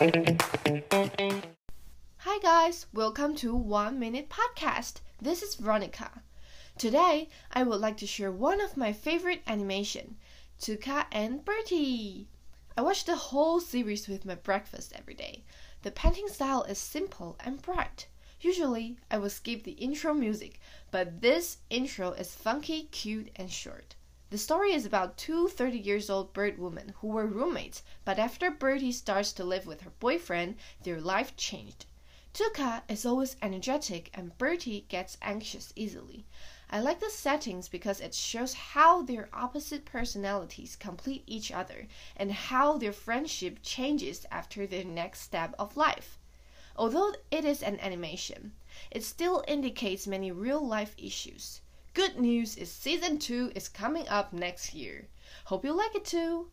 Hi guys, welcome to One Minute Podcast. This is Veronica. Today, I would like to share one of my favorite animation, Tuca and Bertie. I watch the whole series with my breakfast every day. The painting style is simple and bright. Usually, I will skip the intro music, but this intro is funky, cute, and short. The story is about two 30 years old bird women who were roommates, but after Bertie starts to live with her boyfriend, their life changed. Tuca is always energetic and Bertie gets anxious easily. I like the settings because it shows how their opposite personalities complete each other and how their friendship changes after their next step of life. Although it is an animation, it still indicates many real life issues. Good news is season 2 is coming up next year. Hope you like it too.